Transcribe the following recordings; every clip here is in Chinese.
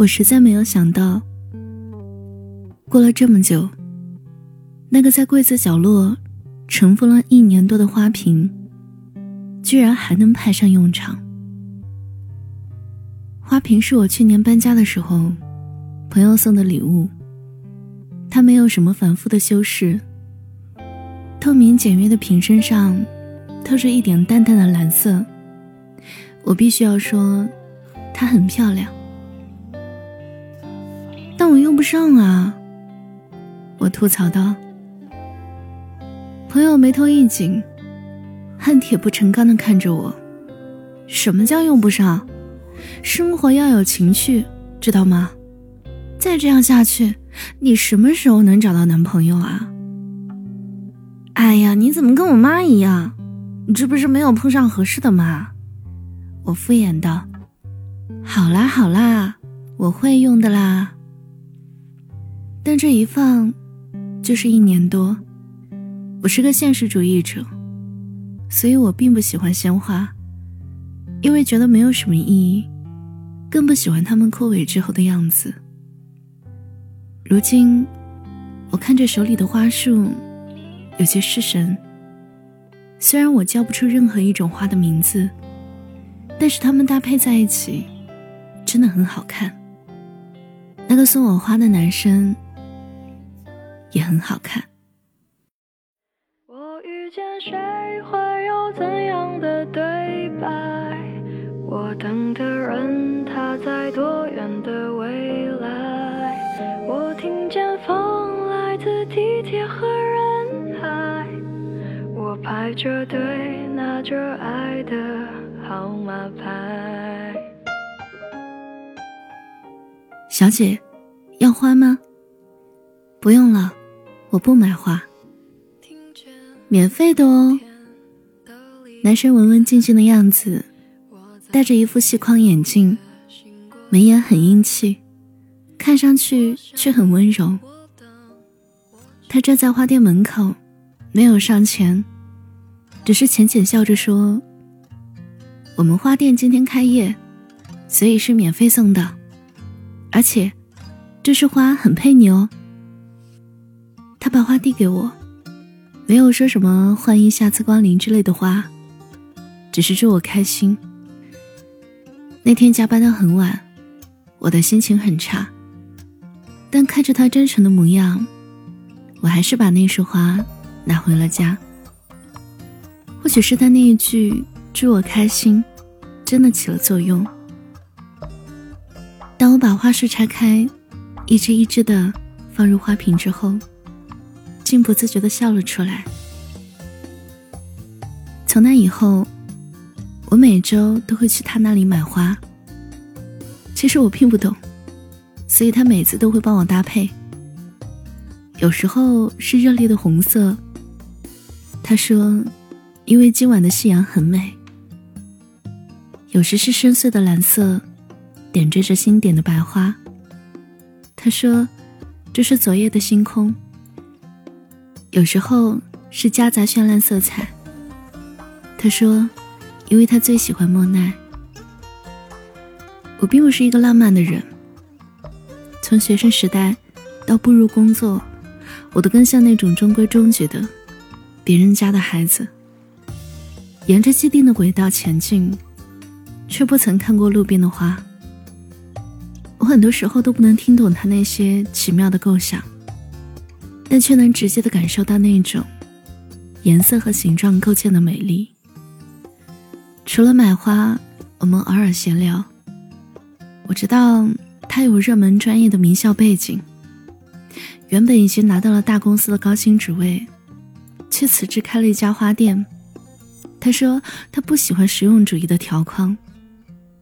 我实在没有想到，过了这么久，那个在柜子角落尘封了一年多的花瓶，居然还能派上用场。花瓶是我去年搬家的时候朋友送的礼物，它没有什么反复的修饰，透明简约的瓶身上透着一点淡淡的蓝色。我必须要说，它很漂亮，不上啊！我吐槽道。朋友眉头一紧，恨铁不成钢的看着我：“什么叫用不上？生活要有情趣，知道吗？再这样下去，你什么时候能找到男朋友啊？”哎呀，你怎么跟我妈一样？你这不是没有碰上合适的吗？我敷衍道：“好啦好啦，我会用的啦。”但这一放，就是一年多。我是个现实主义者，所以我并不喜欢鲜花，因为觉得没有什么意义，更不喜欢它们枯萎之后的样子。如今，我看着手里的花束，有些失神。虽然我叫不出任何一种花的名字。但是它们搭配在一起，真的很好看。那个送我花的男生也很好看。我遇见谁会有怎样的对白？我等的人他在多远的未来？我听见风来自地铁和人海，我排着队拿着爱的。号码牌。小姐，要花吗？不用了，我不买花，免费的哦。男生文文静静的样子，戴着一副细框眼镜，眉眼很英气，看上去却很温柔。他站在花店门口，没有上前，只是浅浅笑着说。我们花店今天开业，所以是免费送的，而且这束花很配你哦。他把花递给我，没有说什么欢迎下次光临之类的话，只是祝我开心。那天加班到很晚，我的心情很差，但看着他真诚的模样，我还是把那束花拿回了家。或许是他那一句祝我开心。真的起了作用。当我把花束拆开，一支一支的放入花瓶之后，竟不自觉的笑了出来。从那以后，我每周都会去他那里买花。其实我并不懂，所以他每次都会帮我搭配。有时候是热烈的红色，他说，因为今晚的夕阳很美。有时是深邃的蓝色，点缀着星点的白花。他说：“这是昨夜的星空。”有时候是夹杂绚烂色彩。他说：“因为他最喜欢莫奈。”我并不是一个浪漫的人。从学生时代到步入工作，我都更像那种中规中矩的别人家的孩子，沿着既定的轨道前进。却不曾看过路边的花。我很多时候都不能听懂他那些奇妙的构想，但却能直接的感受到那种颜色和形状构建的美丽。除了买花，我们偶尔闲聊。我知道他有热门专业的名校背景，原本已经拿到了大公司的高薪职位，却辞职开了一家花店。他说他不喜欢实用主义的条框。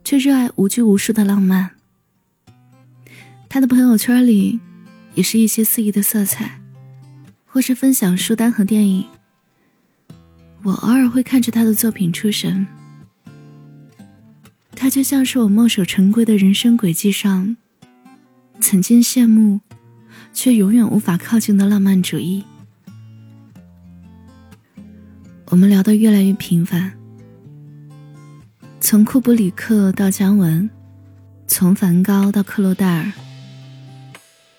却热爱无拘无束的浪漫。他的朋友圈里，也是一些肆意的色彩，或是分享书单和电影。我偶尔会看着他的作品出神。他就像是我墨守成规的人生轨迹上，曾经羡慕，却永远无法靠近的浪漫主义。我们聊得越来越频繁。从库布里克到姜文，从梵高到克罗戴尔，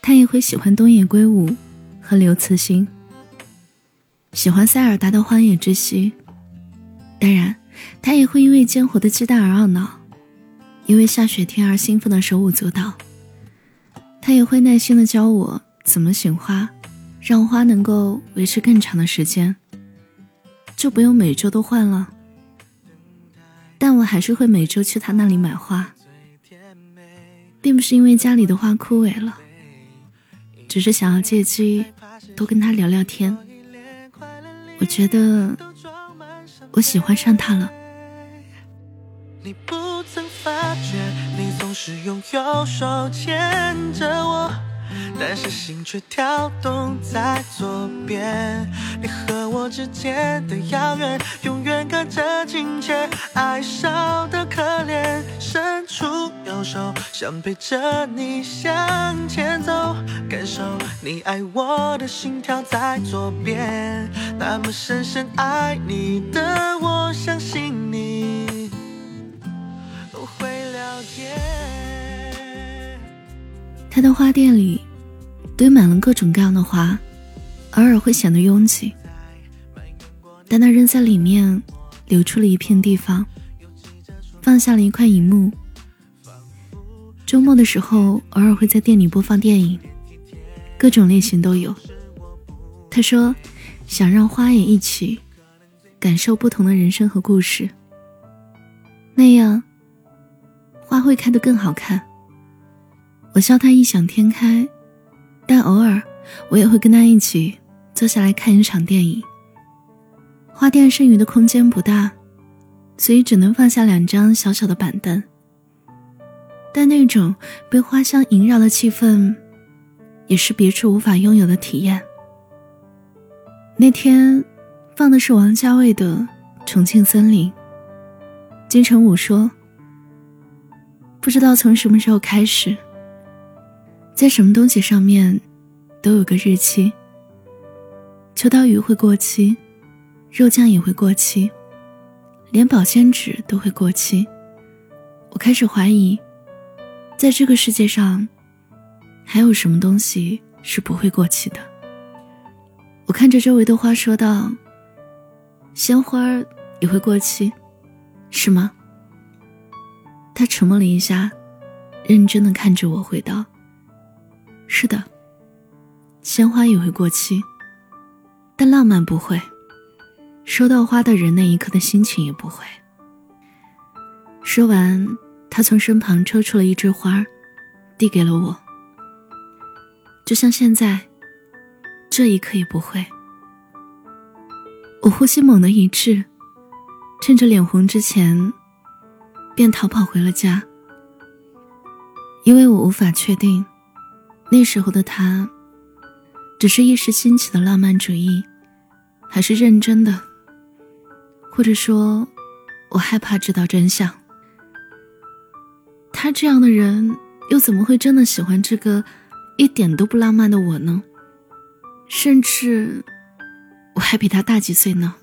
他也会喜欢东野圭吾和刘慈欣，喜欢塞尔达的《荒野之息》。当然，他也会因为煎活的鸡蛋而懊恼，因为下雪天而兴奋的手舞足蹈。他也会耐心的教我怎么醒花，让花能够维持更长的时间，就不用每周都换了。但我还是会每周去他那里买花，并不是因为家里的花枯萎了，只是想要借机多跟他聊聊天。我觉得我喜欢上他了。你不曾发觉，你总是用右手牵着我。但是心却跳动在左边，你和我之间的遥远，永远隔着金钱，爱少的可怜，伸出右手，想陪着你向前走，感受你爱我的心跳在左边，那么深深爱你的我，相信他的花店里。堆满了各种各样的花，偶尔会显得拥挤，但他扔在里面，留出了一片地方，放下了一块银幕。周末的时候，偶尔会在店里播放电影，各种类型都有。他说，想让花也一起感受不同的人生和故事，那样花会开得更好看。我笑他异想天开。但偶尔，我也会跟他一起坐下来看一场电影。花店剩余的空间不大，所以只能放下两张小小的板凳。但那种被花香萦绕的气氛，也是别处无法拥有的体验。那天放的是王家卫的《重庆森林》。金城武说：“不知道从什么时候开始。”在什么东西上面，都有个日期。秋刀鱼会过期，肉酱也会过期，连保鲜纸都会过期。我开始怀疑，在这个世界上，还有什么东西是不会过期的？我看着周围的花说道：“鲜花也会过期，是吗？”他沉默了一下，认真的看着我，回道。是的，鲜花也会过期，但浪漫不会。收到花的人那一刻的心情也不会。说完，他从身旁抽出了一枝花，递给了我。就像现在，这一刻也不会。我呼吸猛地一滞，趁着脸红之前，便逃跑回了家，因为我无法确定。那时候的他，只是一时兴起的浪漫主义，还是认真的？或者说，我害怕知道真相。他这样的人，又怎么会真的喜欢这个一点都不浪漫的我呢？甚至，我还比他大几岁呢。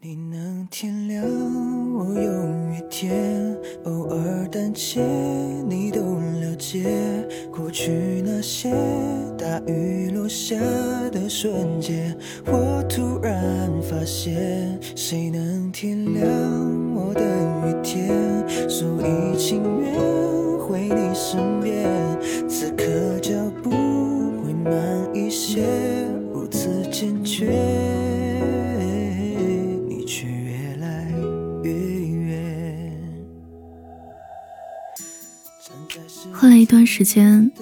你能体谅我有雨天偶尔胆怯，你都了解。过去那些大雨落下的瞬间，我突然发现，谁能体谅我的雨天？所以情愿回你身边，此刻脚步会慢一些，如此坚决。一段时间，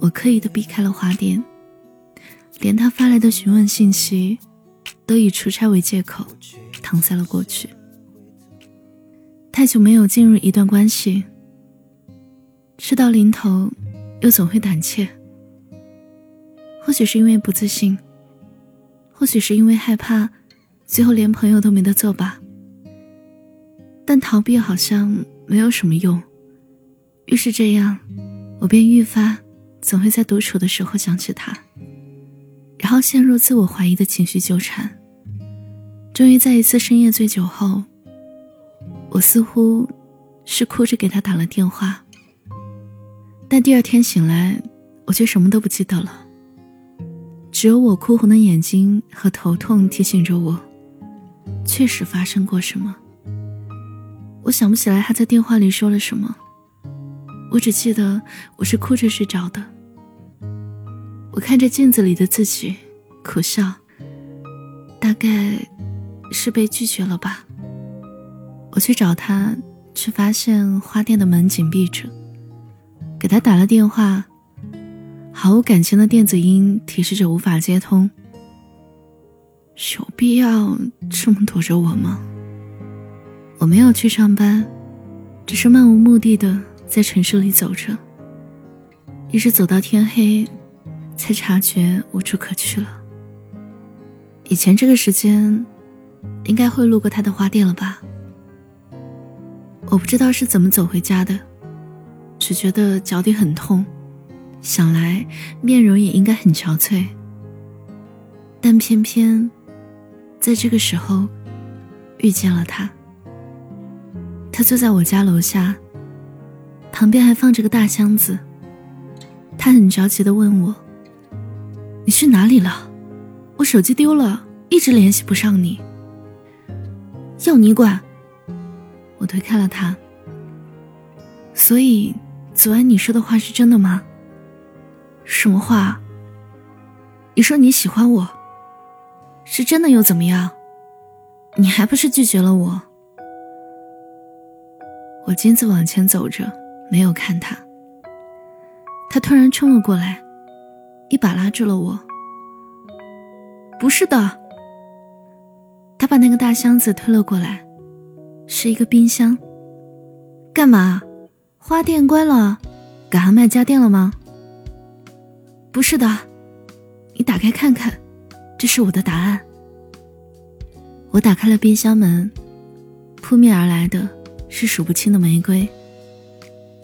我刻意的避开了花店，连他发来的询问信息，都以出差为借口搪塞了过去。太久没有进入一段关系，事到临头，又总会胆怯。或许是因为不自信，或许是因为害怕，最后连朋友都没得做吧。但逃避好像没有什么用。越是这样，我便愈发总会在独处的时候想起他，然后陷入自我怀疑的情绪纠缠。终于在一次深夜醉酒后，我似乎是哭着给他打了电话，但第二天醒来，我却什么都不记得了。只有我哭红的眼睛和头痛提醒着我，确实发生过什么。我想不起来他在电话里说了什么，我只记得我是哭着睡着的。我看着镜子里的自己，苦笑，大概是被拒绝了吧。我去找他，却发现花店的门紧闭着。给他打了电话。毫无感情的电子音提示着无法接通。有必要这么躲着我吗？我没有去上班，只是漫无目的的在城市里走着，一直走到天黑，才察觉无处可去了。以前这个时间，应该会路过他的花店了吧？我不知道是怎么走回家的，只觉得脚底很痛。想来面容也应该很憔悴，但偏偏在这个时候遇见了他。他坐在我家楼下，旁边还放着个大箱子。他很着急的问我：“你去哪里了？我手机丢了，一直联系不上你。要你管！”我推开了他。所以昨晚你说的话是真的吗？什么话？你说你喜欢我，是真的又怎么样？你还不是拒绝了我？我径自往前走着，没有看他。他突然冲了过来，一把拉住了我。不是的。他把那个大箱子推了过来，是一个冰箱。干嘛？花店关了，改行卖家电了吗？不是的，你打开看看，这是我的答案。我打开了冰箱门，扑面而来的是数不清的玫瑰，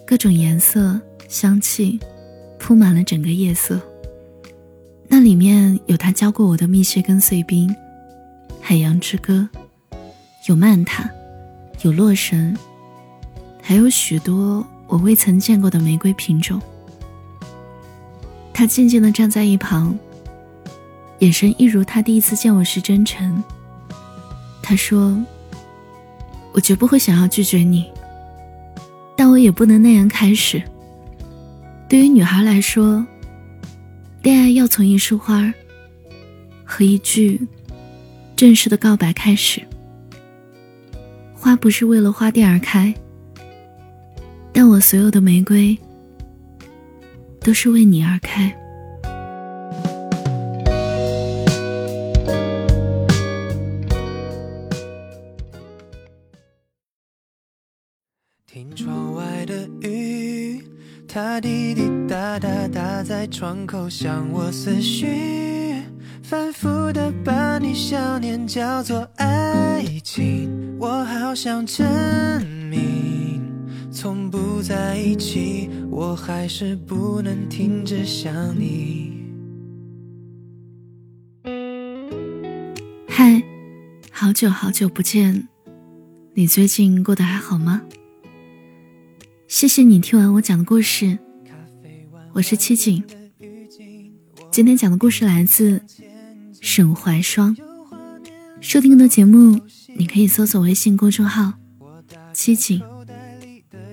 各种颜色、香气，铺满了整个夜色。那里面有他教过我的蜜歇根碎冰、海洋之歌，有曼塔，有洛神，还有许多我未曾见过的玫瑰品种。他静静地站在一旁，眼神一如他第一次见我时真诚。他说：“我绝不会想要拒绝你，但我也不能那样开始。对于女孩来说，恋爱要从一束花和一句正式的告白开始。花不是为了花店而开，但我所有的玫瑰。”都是为你而开。它滴滴答答打在窗口，向我思绪，反复的把你想念叫做爱情，我好想证明。从不在一起，我还是不能停止想你。嗨，好久好久不见，你最近过得还好吗？谢谢你听完我讲的故事，我是七景。今天讲的故事来自沈怀霜。收听更多节目，你可以搜索微信公众号“七景”。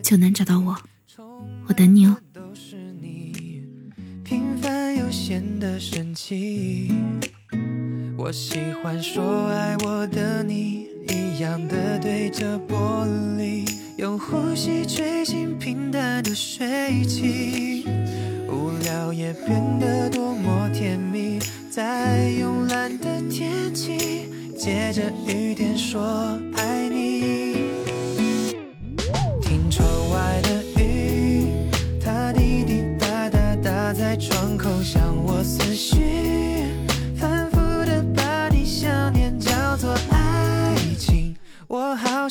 就能找到我，我等你哦。平凡又显得神奇。我喜欢说爱我的你，一样的对着玻璃，用呼吸吹进平淡的水汽。无聊也变得多么甜蜜，在慵懒的天气，借着雨点说爱你。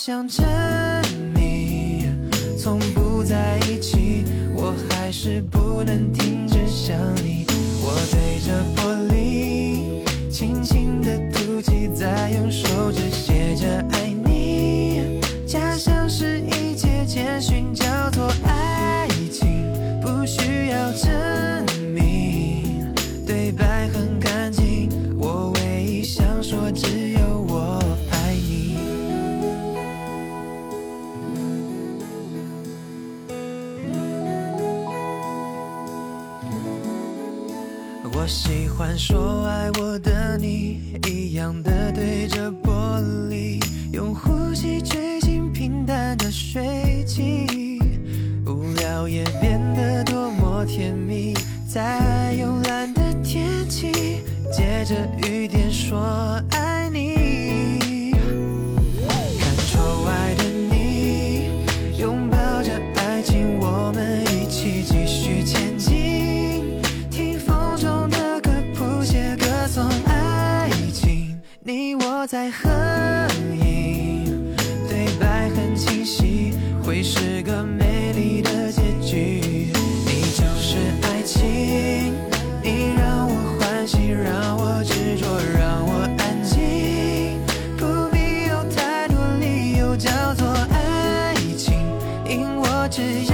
想着你，从不在一起，我还是不能停止想你。我对着玻璃，轻轻的吐气，再用手指欢说爱我的你，一样的对着玻璃，用呼吸吹进平淡的水汽，无聊也变得多么甜蜜。在慵懒的天气，借着雨点说只要。